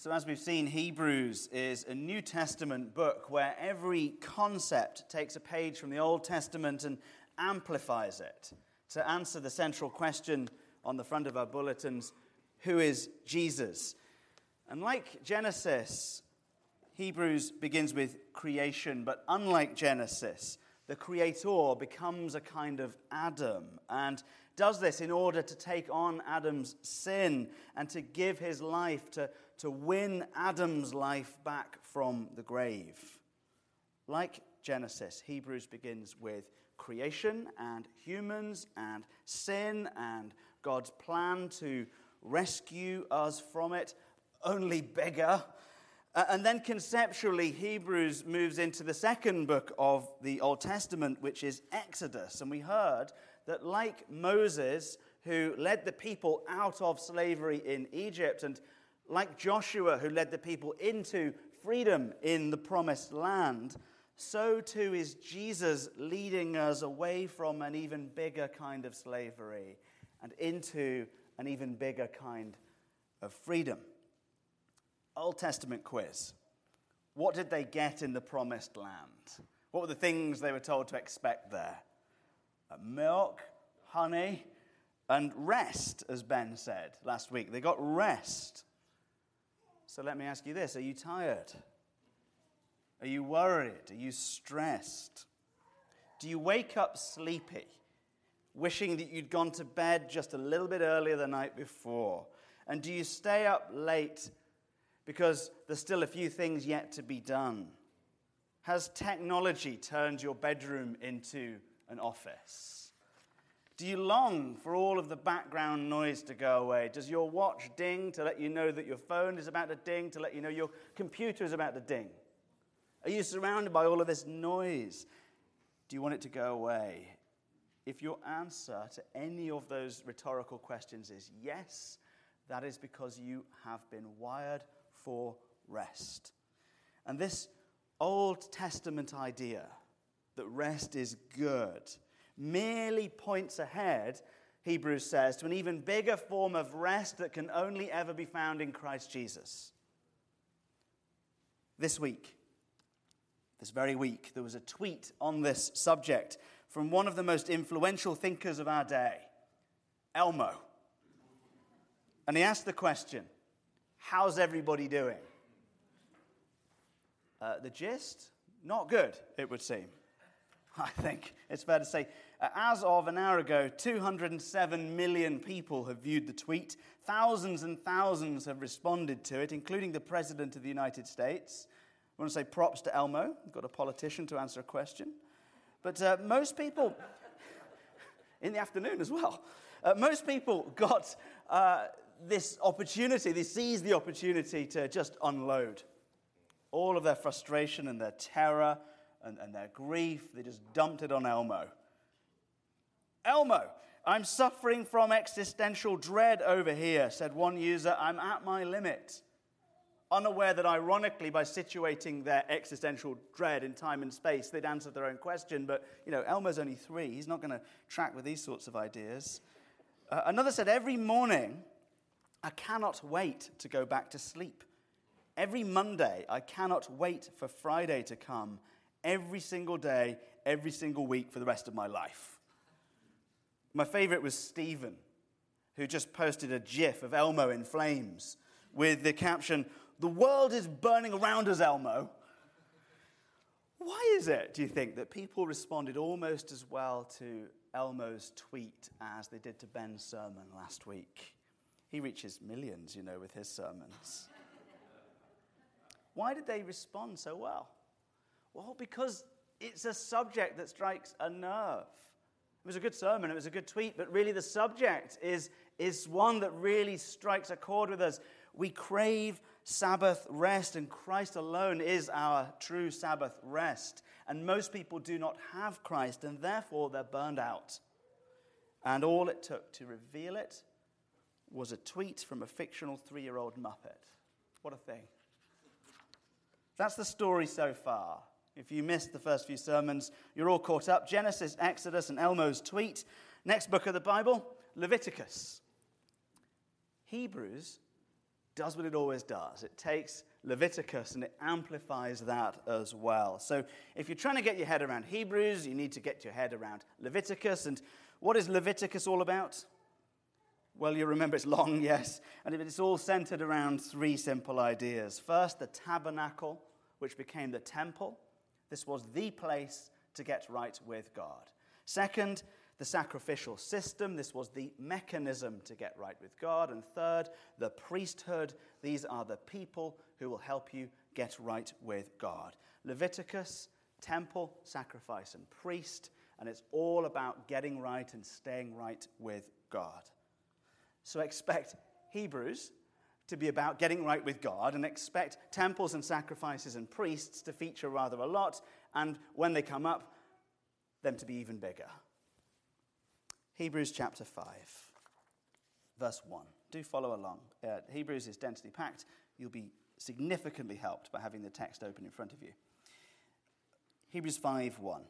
So, as we've seen, Hebrews is a New Testament book where every concept takes a page from the Old Testament and amplifies it to answer the central question on the front of our bulletins who is Jesus? And like Genesis, Hebrews begins with creation, but unlike Genesis, the Creator becomes a kind of Adam and does this in order to take on Adam's sin and to give his life, to, to win Adam's life back from the grave. Like Genesis, Hebrews begins with creation and humans and sin and God's plan to rescue us from it, only bigger. Uh, and then conceptually, Hebrews moves into the second book of the Old Testament, which is Exodus. And we heard that, like Moses, who led the people out of slavery in Egypt, and like Joshua, who led the people into freedom in the promised land, so too is Jesus leading us away from an even bigger kind of slavery and into an even bigger kind of freedom. Old Testament quiz. What did they get in the promised land? What were the things they were told to expect there? Uh, milk, honey, and rest, as Ben said last week. They got rest. So let me ask you this Are you tired? Are you worried? Are you stressed? Do you wake up sleepy? wishing that you'd gone to bed just a little bit earlier the night before? And do you stay up late because there's still a few things yet to be done? Has technology turned your bedroom into an office? Do you long for all of the background noise to go away? Does your watch ding to let you know that your phone is about to ding, to let you know your computer is about to ding? Are you surrounded by all of this noise? Do you want it to go away? If your answer to any of those rhetorical questions is yes, that is because you have been wired for rest. And this Old Testament idea that rest is good merely points ahead, Hebrews says, to an even bigger form of rest that can only ever be found in Christ Jesus. This week, this very week, there was a tweet on this subject from one of the most influential thinkers of our day, Elmo. And he asked the question How's everybody doing? Uh, the gist? Not good, it would seem. I think it's fair to say. Uh, as of an hour ago, 207 million people have viewed the tweet. Thousands and thousands have responded to it, including the President of the United States. I want to say props to Elmo. We've got a politician to answer a question. But uh, most people, in the afternoon as well, uh, most people got uh, this opportunity, they seized the opportunity to just unload all of their frustration and their terror and, and their grief. They just dumped it on Elmo. Elmo, I'm suffering from existential dread over here, said one user. I'm at my limit unaware that ironically, by situating their existential dread in time and space, they'd answer their own question. But, you know, Elmo's only three. He's not going to track with these sorts of ideas. Uh, another said, Every morning, I cannot wait to go back to sleep. Every Monday, I cannot wait for Friday to come. Every single day, every single week for the rest of my life. My favorite was Stephen, who just posted a gif of Elmo in flames with the caption, the world is burning around us, Elmo. Why is it, do you think, that people responded almost as well to Elmo's tweet as they did to Ben's sermon last week? He reaches millions, you know, with his sermons. Why did they respond so well? Well, because it's a subject that strikes a nerve. It was a good sermon, it was a good tweet, but really the subject is, is one that really strikes a chord with us. We crave Sabbath rest, and Christ alone is our true Sabbath rest. And most people do not have Christ, and therefore they're burned out. And all it took to reveal it was a tweet from a fictional three year old Muppet. What a thing. That's the story so far. If you missed the first few sermons, you're all caught up. Genesis, Exodus, and Elmo's tweet. Next book of the Bible, Leviticus. Hebrews does what it always does. It takes Leviticus and it amplifies that as well. So if you're trying to get your head around Hebrews, you need to get your head around Leviticus. And what is Leviticus all about? Well, you remember it's long, yes, and it's all centered around three simple ideas. First, the tabernacle, which became the temple. This was the place to get right with God. Second, the sacrificial system. This was the mechanism to get right with God. And third, the priesthood. These are the people who will help you get right with God. Leviticus, temple, sacrifice, and priest. And it's all about getting right and staying right with God. So expect Hebrews to be about getting right with God and expect temples and sacrifices and priests to feature rather a lot, and when they come up, them to be even bigger. Hebrews chapter 5, verse 1. Do follow along. Uh, Hebrews is densely packed. You'll be significantly helped by having the text open in front of you. Hebrews 5 1.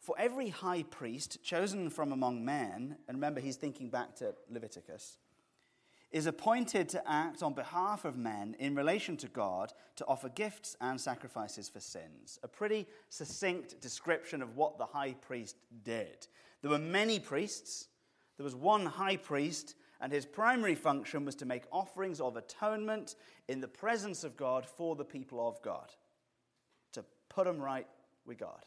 For every high priest chosen from among men, and remember he's thinking back to Leviticus, is appointed to act on behalf of men in relation to God to offer gifts and sacrifices for sins. A pretty succinct description of what the high priest did. There were many priests, there was one high priest, and his primary function was to make offerings of atonement in the presence of God for the people of God, to put them right with God.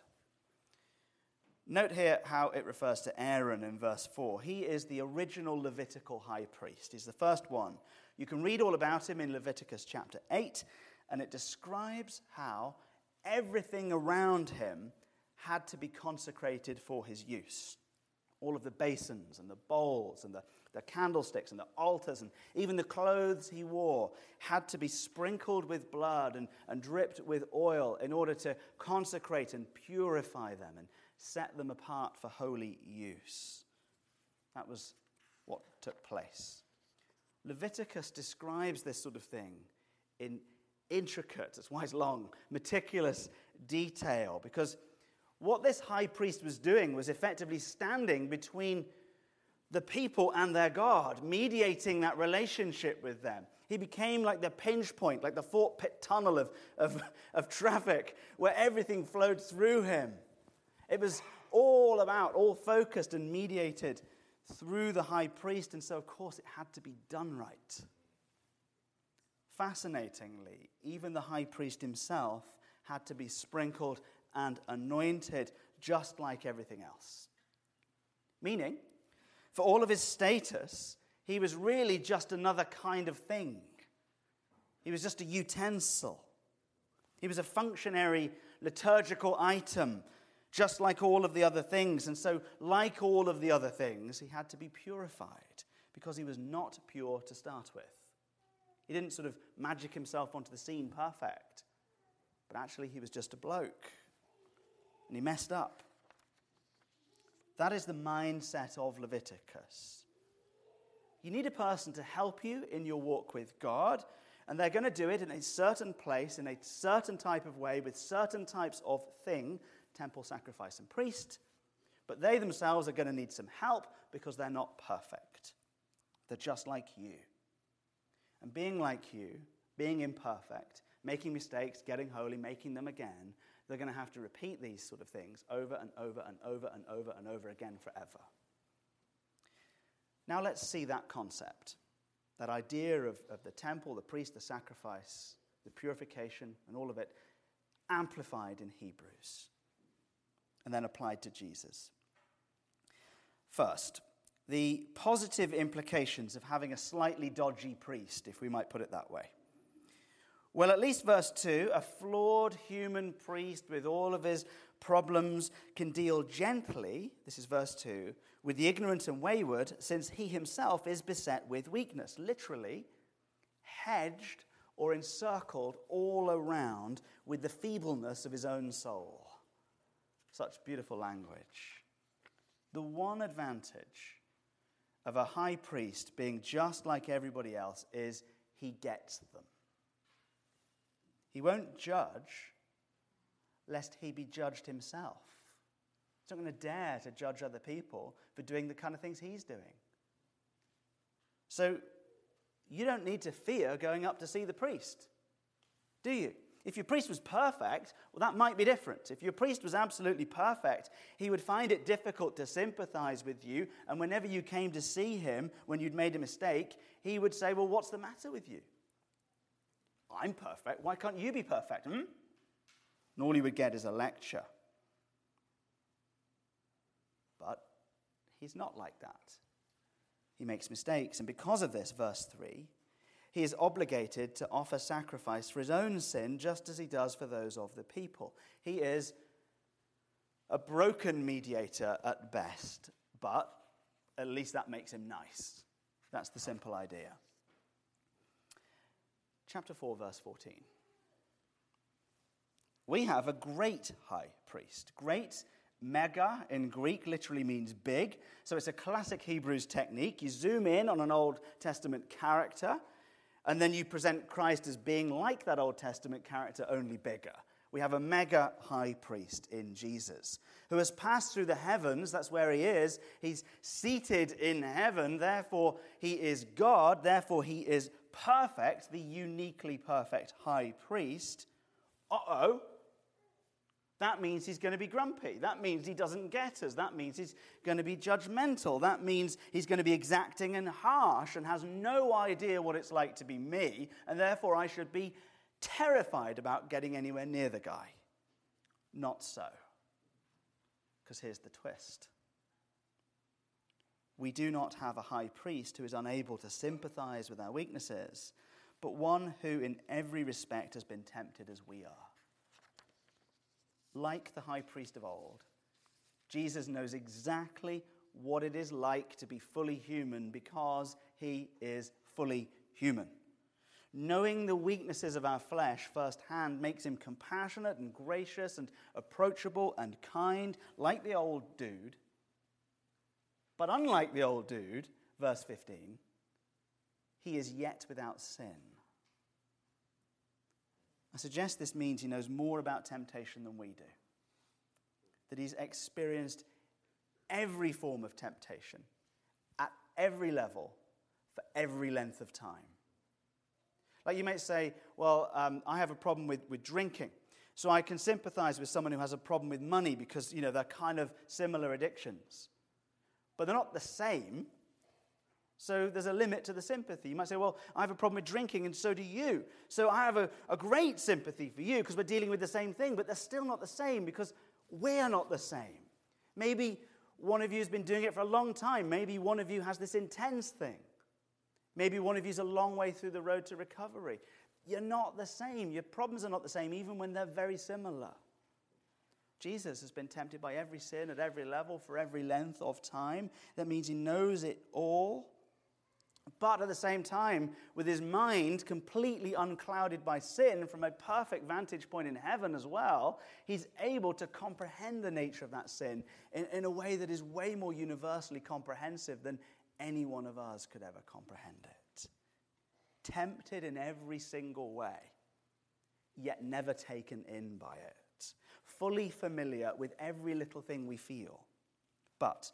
Note here how it refers to Aaron in verse 4. He is the original Levitical high priest. He's the first one. You can read all about him in Leviticus chapter 8, and it describes how everything around him had to be consecrated for his use. All of the basins and the bowls and the, the candlesticks and the altars and even the clothes he wore had to be sprinkled with blood and, and dripped with oil in order to consecrate and purify them. And set them apart for holy use. That was what took place. Leviticus describes this sort of thing in intricate, that's why it's long, meticulous detail, because what this high priest was doing was effectively standing between the people and their God, mediating that relationship with them. He became like the pinch point, like the Fort Pitt tunnel of, of, of traffic, where everything flowed through him. It was all about, all focused and mediated through the high priest, and so, of course, it had to be done right. Fascinatingly, even the high priest himself had to be sprinkled and anointed just like everything else. Meaning, for all of his status, he was really just another kind of thing. He was just a utensil. He was a functionary liturgical item just like all of the other things. And so, like all of the other things, he had to be purified because he was not pure to start with. He didn't sort of magic himself onto the scene perfect, but actually, he was just a bloke and he messed up. That is the mindset of Leviticus. You need a person to help you in your walk with God, and they're going to do it in a certain place, in a certain type of way, with certain types of thing temple sacrifice and priest, but they themselves are going to need some help because they're not perfect. They're just like you. And being like you, being imperfect, making mistakes, getting holy, making them again, they're going to have to repeat these sort of things over and over and over and over and over again forever. Now let's see that concept, that idea of, of the temple, the priest, the sacrifice, the purification, and all of it amplified in Hebrews and then applied to Jesus. First, the positive implications of having a slightly dodgy priest, if we might put it that way. Well, at least verse 2 a flawed human priest with all of his problems can deal gently, this is verse 2, with the ignorant and wayward, since he himself is beset with weakness. Literally, hedged or encircled all around with the feebleness of his own soul. Such beautiful language. The one advantage of a high priest being just like everybody else is he gets them. He won't judge lest he be judged himself. He's not going to dare to judge other people for doing the kind of things he's doing. So you don't need to fear going up to see the priest, do you? If your priest was perfect, well, that might be different. If your priest was absolutely perfect, he would find it difficult to sympathize with you. And whenever you came to see him when you'd made a mistake, he would say, Well, what's the matter with you? I'm perfect. Why can't you be perfect? Hmm? And all he would get is a lecture. But he's not like that. He makes mistakes. And because of this, verse 3, he is obligated to offer sacrifice for his own sin, just as he does for those of the people. He is a broken mediator at best, but at least that makes him nice. That's the simple idea. Chapter 4, verse 14. We have a great high priest. Great, mega in Greek, literally means big. So it's a classic Hebrews technique. You zoom in on an Old Testament character and then you present Christ as being like that Old Testament character, only bigger. We have a mega high priest in Jesus who has passed through the heavens. That's where he is. He's seated in heaven. Therefore, he is God. Therefore, he is perfect, the uniquely perfect high priest. Uh oh. That means he's going to be grumpy. That means he doesn't get us. That means he's going to be judgmental. That means he's going to be exacting and harsh and has no idea what it's like to be me, and therefore I should be terrified about getting anywhere near the guy. Not so. Because here's the twist we do not have a high priest who is unable to sympathize with our weaknesses, but one who in every respect has been tempted as we are like the high priest of old, Jesus knows exactly what it is like to be fully human because he is fully human. Knowing the weaknesses of our flesh firsthand makes him compassionate and gracious and approachable and kind, like the old dude. But unlike the old dude, verse 15, he is yet without sin. I suggest this means he knows more about temptation than we do. That he's experienced every form of temptation at every level for every length of time. Like you might say, well, um, I have a problem with, with drinking. So I can sympathize with someone who has a problem with money because, you know, they're kind of similar addictions. But they're not the same. So there's a limit to the sympathy. You might say, Well, I have a problem with drinking, and so do you. So I have a, a great sympathy for you because we're dealing with the same thing, but they're still not the same because we're not the same. Maybe one of you has been doing it for a long time. Maybe one of you has this intense thing. Maybe one of you is a long way through the road to recovery. You're not the same. Your problems are not the same, even when they're very similar. Jesus has been tempted by every sin at every level for every length of time. That means he knows it all. But at the same time, with his mind completely unclouded by sin from a perfect vantage point in heaven as well, he's able to comprehend the nature of that sin in, in a way that is way more universally comprehensive than any one of us could ever comprehend it. Tempted in every single way, yet never taken in by it. Fully familiar with every little thing we feel, but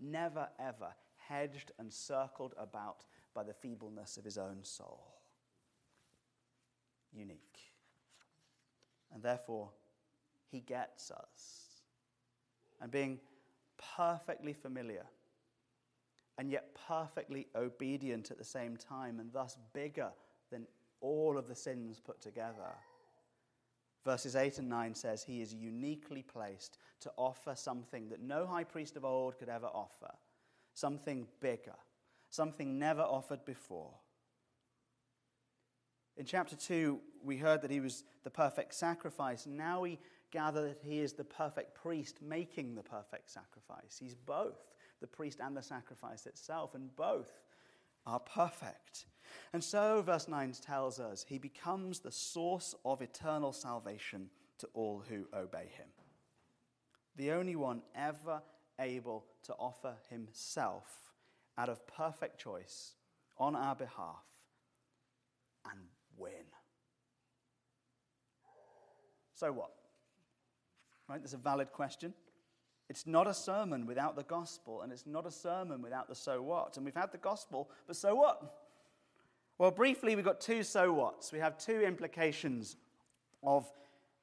never ever hedged and circled about by the feebleness of his own soul. Unique. And therefore, he gets us. And being perfectly familiar and yet perfectly obedient at the same time, and thus bigger than all of the sins put together. Verses 8 and 9 says he is uniquely placed to offer something that no high priest of old could ever offer something bigger, something never offered before. In chapter 2, we heard that he was the perfect sacrifice. Now we gather that he is the perfect priest making the perfect sacrifice. He's both the priest and the sacrifice itself, and both are perfect. And so, verse 9 tells us, he becomes the source of eternal salvation to all who obey him. The only one ever able to offer himself out of perfect choice on our behalf and win. So what? Right? There's a valid question. It's not a sermon without the gospel, and it's not a sermon without the so what. And we've had the gospel, but so what? Well, briefly, we've got two so whats. We have two implications of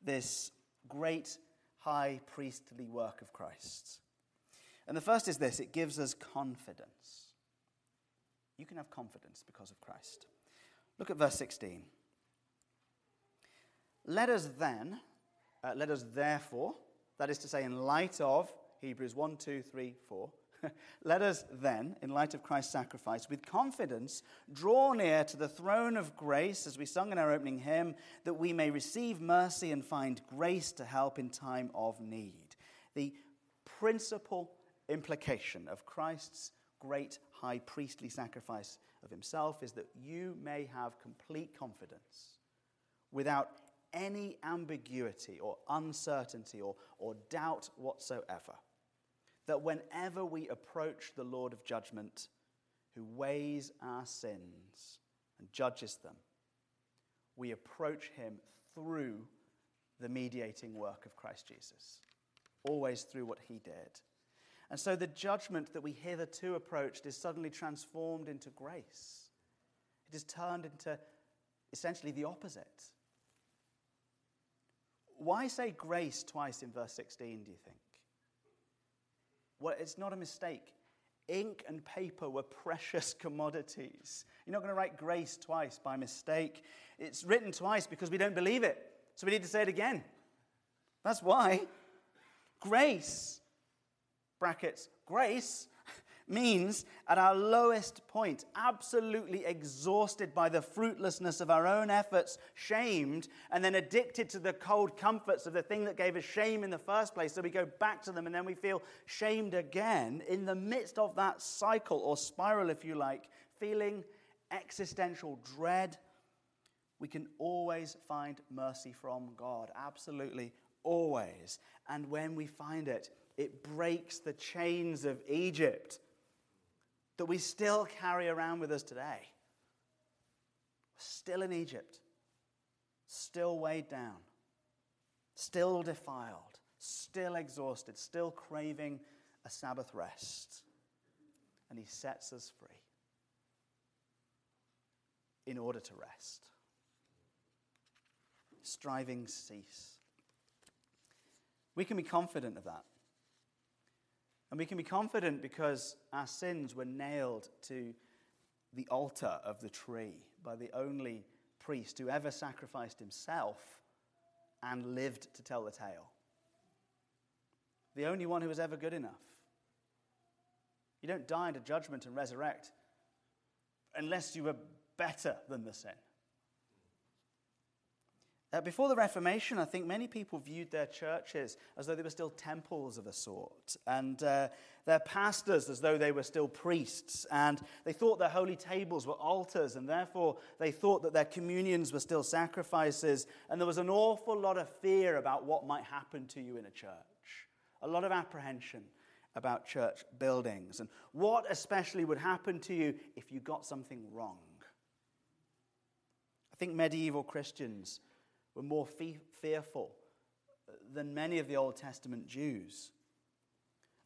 this great high priestly work of Christ. And the first is this it gives us confidence. You can have confidence because of Christ. Look at verse 16. Let us then, uh, let us therefore, that is to say, in light of Hebrews 1, 2, 3, 4, let us then, in light of Christ's sacrifice, with confidence draw near to the throne of grace, as we sung in our opening hymn, that we may receive mercy and find grace to help in time of need. The principal implication of Christ's great high priestly sacrifice of himself is that you may have complete confidence without any ambiguity or uncertainty or, or doubt whatsoever. That whenever we approach the Lord of judgment, who weighs our sins and judges them, we approach him through the mediating work of Christ Jesus, always through what he did. And so the judgment that we hitherto approached is suddenly transformed into grace. It is turned into essentially the opposite. Why say grace twice in verse 16, do you think? Well, it's not a mistake. Ink and paper were precious commodities. You're not going to write grace twice by mistake. It's written twice because we don't believe it. So we need to say it again. That's why. Grace brackets, grace means at our lowest point, absolutely exhausted by the fruitlessness of our own efforts, shamed, and then addicted to the cold comforts of the thing that gave us shame in the first place. So we go back to them and then we feel shamed again. In the midst of that cycle or spiral, if you like, feeling existential dread, we can always find mercy from God. Absolutely, always. And when we find it, it breaks the chains of Egypt that we still carry around with us today. We're still in Egypt, still weighed down, still defiled, still exhausted, still craving a Sabbath rest. And he sets us free in order to rest. Striving cease. We can be confident of that. And we can be confident because our sins were nailed to the altar of the tree by the only priest who ever sacrificed himself and lived to tell the tale. The only one who was ever good enough. You don't die into judgment and resurrect unless you were better than the sin. Uh, before the Reformation, I think many people viewed their churches as though they were still temples of a sort, and uh, their pastors as though they were still priests. And they thought their holy tables were altars, and therefore they thought that their communions were still sacrifices. And there was an awful lot of fear about what might happen to you in a church, a lot of apprehension about church buildings, and what especially would happen to you if you got something wrong. I think medieval Christians were more fearful than many of the Old Testament Jews.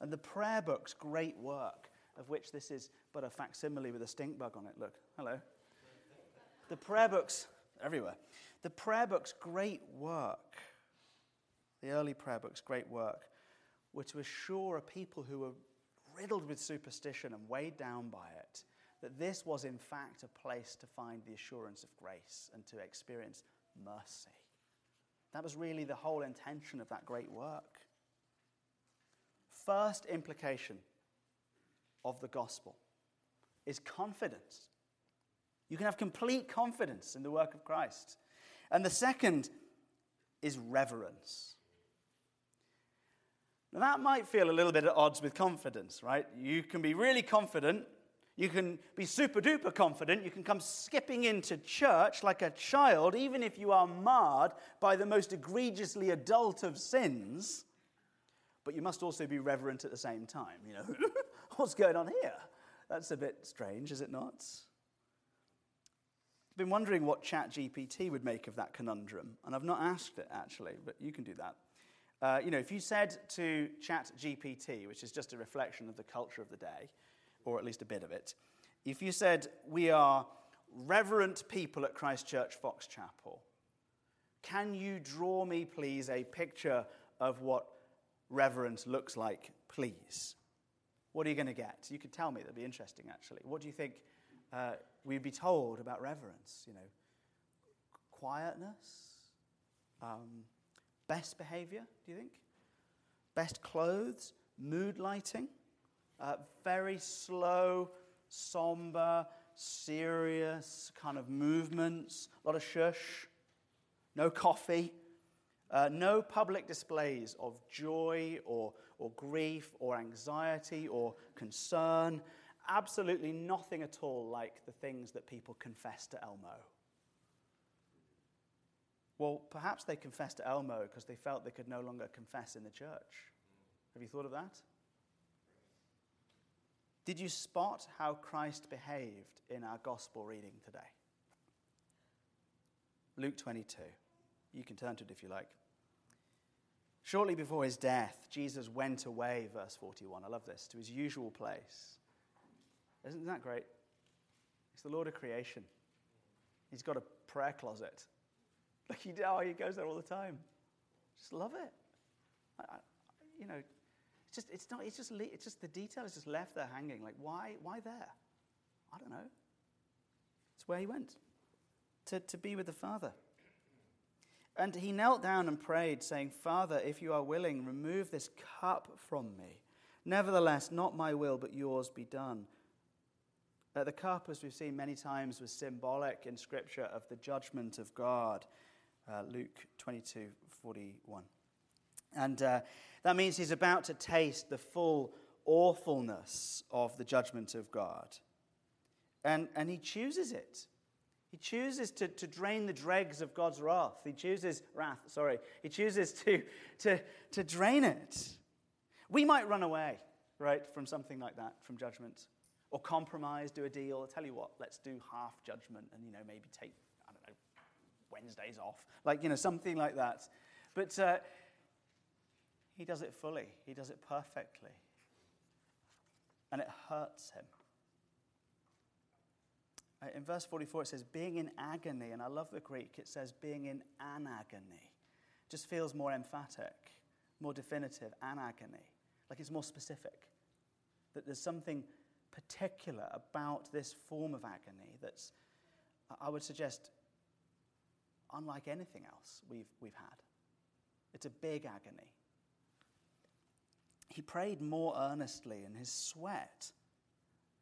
And the prayer book's great work, of which this is but a facsimile with a stink bug on it. Look, hello. The prayer book's everywhere. The prayer book's great work, the early prayer book's great work, were to assure a people who were riddled with superstition and weighed down by it that this was in fact a place to find the assurance of grace and to experience mercy. That was really the whole intention of that great work. First implication of the gospel is confidence. You can have complete confidence in the work of Christ. And the second is reverence. Now, that might feel a little bit at odds with confidence, right? You can be really confident you can be super duper confident. You can come skipping into church like a child, even if you are marred by the most egregiously adult of sins. But you must also be reverent at the same time. You know, what's going on here? That's a bit strange, is it not? I've been wondering what ChatGPT would make of that conundrum, and I've not asked it actually, but you can do that. Uh, you know, if you said to ChatGPT, which is just a reflection of the culture of the day, or at least a bit of it. If you said, We are reverent people at Christchurch Fox Chapel. Can you draw me, please, a picture of what reverence looks like, please? What are you going to get? You could tell me, that'd be interesting, actually. What do you think uh, we'd be told about reverence? You know, quietness, um, best behavior, do you think? Best clothes, mood lighting, uh, very slow, somber, serious kind of movements, a lot of shush, no coffee, uh, no public displays of joy or, or grief or anxiety or concern. Absolutely nothing at all like the things that people confess to Elmo. Well, perhaps they confessed to Elmo because they felt they could no longer confess in the church. Have you thought of that? Did you spot how Christ behaved in our gospel reading today? Luke 22. You can turn to it if you like. Shortly before his death, Jesus went away, verse 41. I love this, to his usual place. Isn't that great? He's the Lord of creation. He's got a prayer closet. Like he, oh, he goes there all the time. Just love it. I, you know, it's just, it's not, it's just, it's just the detail is just left there hanging. Like, why, why there? I don't know. It's where he went to, to be with the Father. And he knelt down and prayed, saying, Father, if you are willing, remove this cup from me. Nevertheless, not my will, but yours be done. Uh, the cup, as we've seen many times, was symbolic in Scripture of the judgment of God. Uh, Luke 22 41. And uh, that means he's about to taste the full awfulness of the judgment of God. And, and he chooses it. He chooses to, to drain the dregs of God's wrath. He chooses, wrath, sorry. He chooses to, to, to drain it. We might run away, right, from something like that, from judgment. Or compromise, do a deal. I'll tell you what, let's do half judgment and, you know, maybe take, I don't know, Wednesdays off. Like, you know, something like that. But uh, he does it fully, He does it perfectly. And it hurts him. Uh, in verse 44, it says, being in agony. And I love the Greek. It says, being in an agony. Just feels more emphatic, more definitive, an agony. Like it's more specific. That there's something particular about this form of agony that's, I would suggest, unlike anything else we've, we've had. It's a big agony he prayed more earnestly, and his sweat,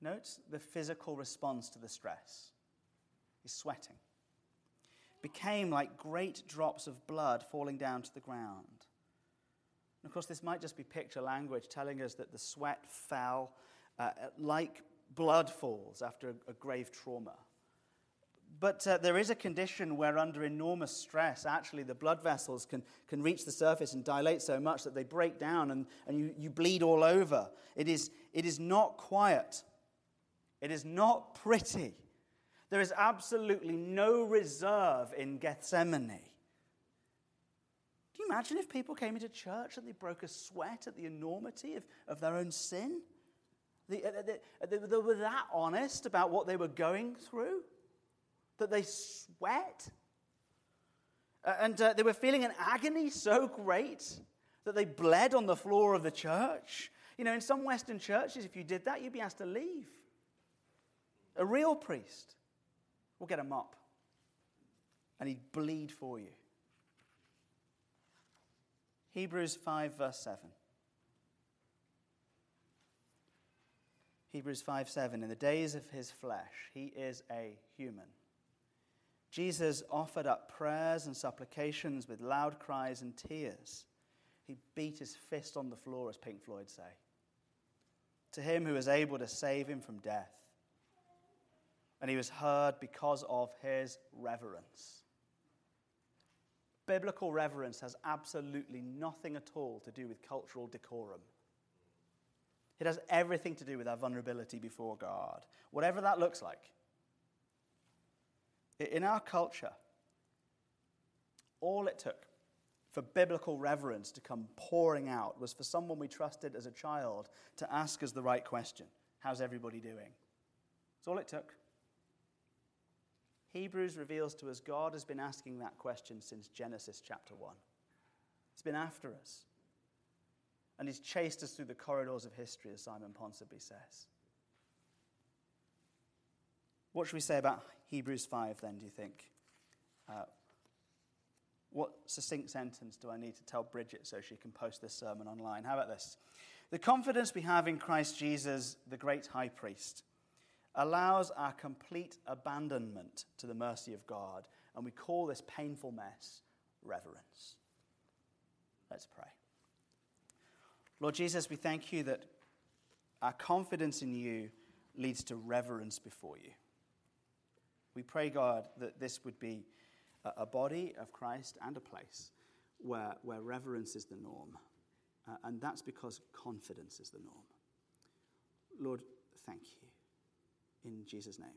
note the physical response to the stress. He's sweating. Became like great drops of blood falling down to the ground. And of course, this might just be picture language telling us that the sweat fell uh, like blood falls after a, a grave trauma. But uh, there is a condition where, under enormous stress, actually the blood vessels can, can reach the surface and dilate so much that they break down and, and you, you bleed all over. It is, it is not quiet, it is not pretty. There is absolutely no reserve in Gethsemane. Do you imagine if people came into church and they broke a sweat at the enormity of, of their own sin? They, they, they, they were that honest about what they were going through? That they sweat. And uh, they were feeling an agony so great that they bled on the floor of the church. You know, in some Western churches, if you did that, you'd be asked to leave. A real priest will get a mop and he'd bleed for you. Hebrews 5, verse 7. Hebrews 5 7. In the days of his flesh, he is a human Jesus offered up prayers and supplications with loud cries and tears. He beat his fist on the floor, as Pink Floyd say, to him who was able to save him from death. And he was heard because of his reverence. Biblical reverence has absolutely nothing at all to do with cultural decorum. It has everything to do with our vulnerability before God, whatever that looks like. In our culture, all it took for biblical reverence to come pouring out was for someone we trusted as a child to ask us the right question How's everybody doing? That's all it took. Hebrews reveals to us God has been asking that question since Genesis chapter 1. He's been after us. And he's chased us through the corridors of history, as Simon Ponsonby says. What should we say about Hebrews 5 then, do you think? Uh, what succinct sentence do I need to tell Bridget so she can post this sermon online? How about this? The confidence we have in Christ Jesus, the great high priest, allows our complete abandonment to the mercy of God, and we call this painful mess reverence. Let's pray. Lord Jesus, we thank you that our confidence in you leads to reverence before you. We pray, God, that this would be a body of Christ and a place where, where reverence is the norm. Uh, and that's because confidence is the norm. Lord, thank you. In Jesus' name.